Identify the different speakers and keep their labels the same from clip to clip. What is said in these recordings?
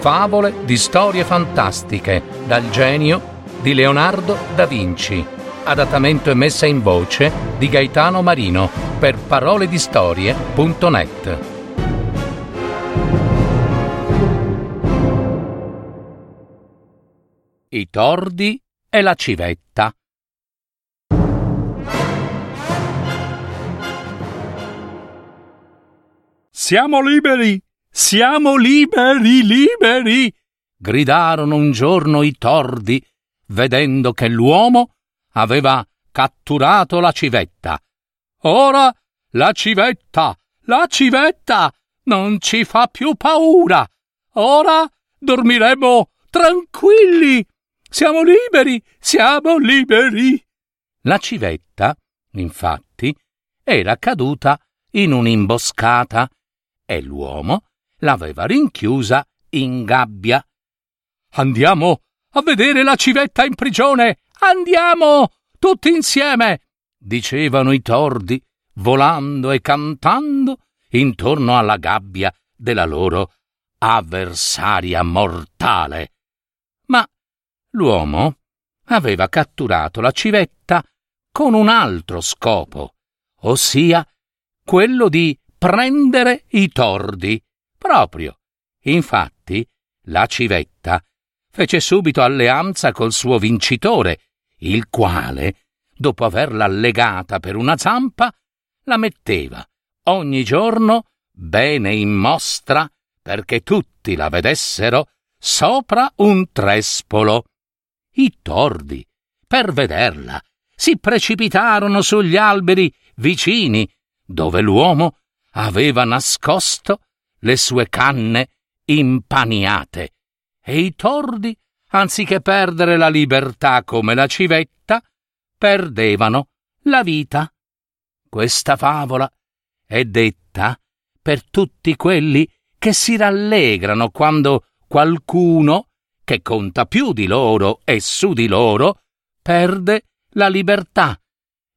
Speaker 1: Favole di storie fantastiche dal genio di Leonardo da Vinci. Adattamento e messa in voce di Gaetano Marino per paroledistorie.net. I tordi e la civetta.
Speaker 2: Siamo liberi! Siamo liberi, liberi!
Speaker 1: gridarono un giorno i tordi, vedendo che l'uomo aveva catturato la civetta.
Speaker 2: Ora la civetta, la civetta non ci fa più paura. Ora dormiremo tranquilli. Siamo liberi, siamo liberi.
Speaker 1: La civetta, infatti, era caduta in un'imboscata e l'uomo l'aveva rinchiusa in gabbia.
Speaker 2: Andiamo a vedere la civetta in prigione. Andiamo tutti insieme,
Speaker 1: dicevano i tordi, volando e cantando intorno alla gabbia della loro avversaria mortale. Ma l'uomo aveva catturato la civetta con un altro scopo, ossia quello di prendere i tordi. Proprio. Infatti, la civetta fece subito alleanza col suo vincitore, il quale, dopo averla legata per una zampa, la metteva ogni giorno bene in mostra perché tutti la vedessero sopra un trespolo. I tordi, per vederla, si precipitarono sugli alberi vicini, dove l'uomo aveva nascosto le sue canne impaniate, e i tordi, anziché perdere la libertà come la civetta, perdevano la vita. Questa favola è detta per tutti quelli che si rallegrano quando qualcuno, che conta più di loro e su di loro, perde la libertà,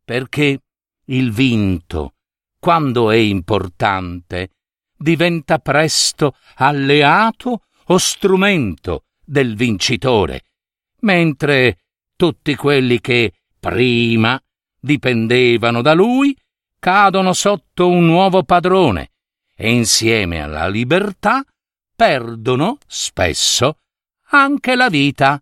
Speaker 1: perché il vinto, quando è importante, diventa presto alleato o strumento del vincitore, mentre tutti quelli che prima dipendevano da lui cadono sotto un nuovo padrone e insieme alla libertà perdono spesso anche la vita.